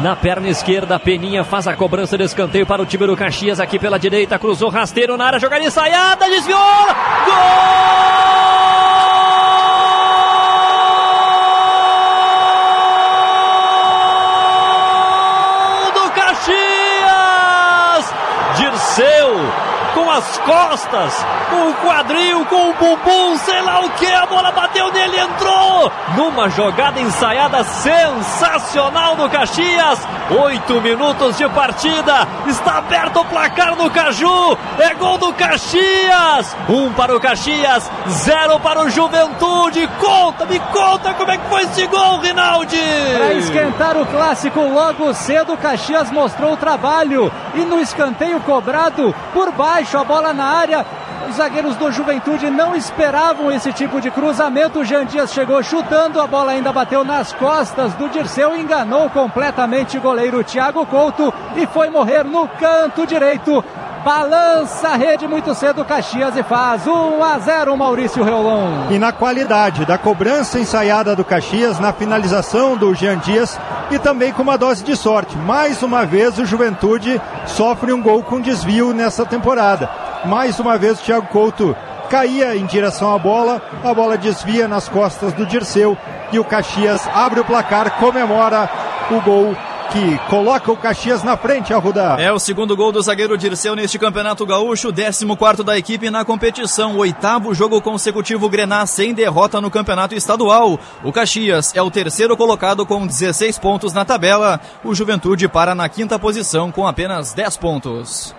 Na perna esquerda, Peninha faz a cobrança de escanteio para o time do Caxias aqui pela direita. Cruzou rasteiro na área, jogada ensaiada, desviou! Gol! com as costas, com o quadril, com o bumbum, sei lá o que, a bola bateu nele, entrou numa jogada ensaiada sensacional do Caxias. Oito minutos de partida, está aberto o placar do Caju, é gol do Caxias. Um para o Caxias, zero para o Juventude. Conta, me conta como é que foi esse gol, Rinaldi. Para esquentar o clássico logo cedo, o Caxias mostrou o trabalho e no escanteio cobrado por baixo, a bola na área. Os zagueiros do Juventude não esperavam esse tipo de cruzamento. O Jean Dias chegou chutando, a bola ainda bateu nas costas do Dirceu, enganou completamente o goleiro Thiago Couto e foi morrer no canto direito. Balança a rede muito cedo Caxias e faz 1 a 0 Maurício Reolon. E na qualidade da cobrança ensaiada do Caxias, na finalização do Jean Dias e também com uma dose de sorte. Mais uma vez o Juventude sofre um gol com desvio nessa temporada. Mais uma vez o Thiago Couto caía em direção à bola, a bola desvia nas costas do Dirceu e o Caxias abre o placar, comemora o gol que coloca o Caxias na frente, Arruda. É o segundo gol do zagueiro Dirceu neste Campeonato Gaúcho, 14 da equipe na competição, oitavo jogo consecutivo Grená sem derrota no Campeonato Estadual. O Caxias é o terceiro colocado com 16 pontos na tabela, o Juventude para na quinta posição com apenas 10 pontos.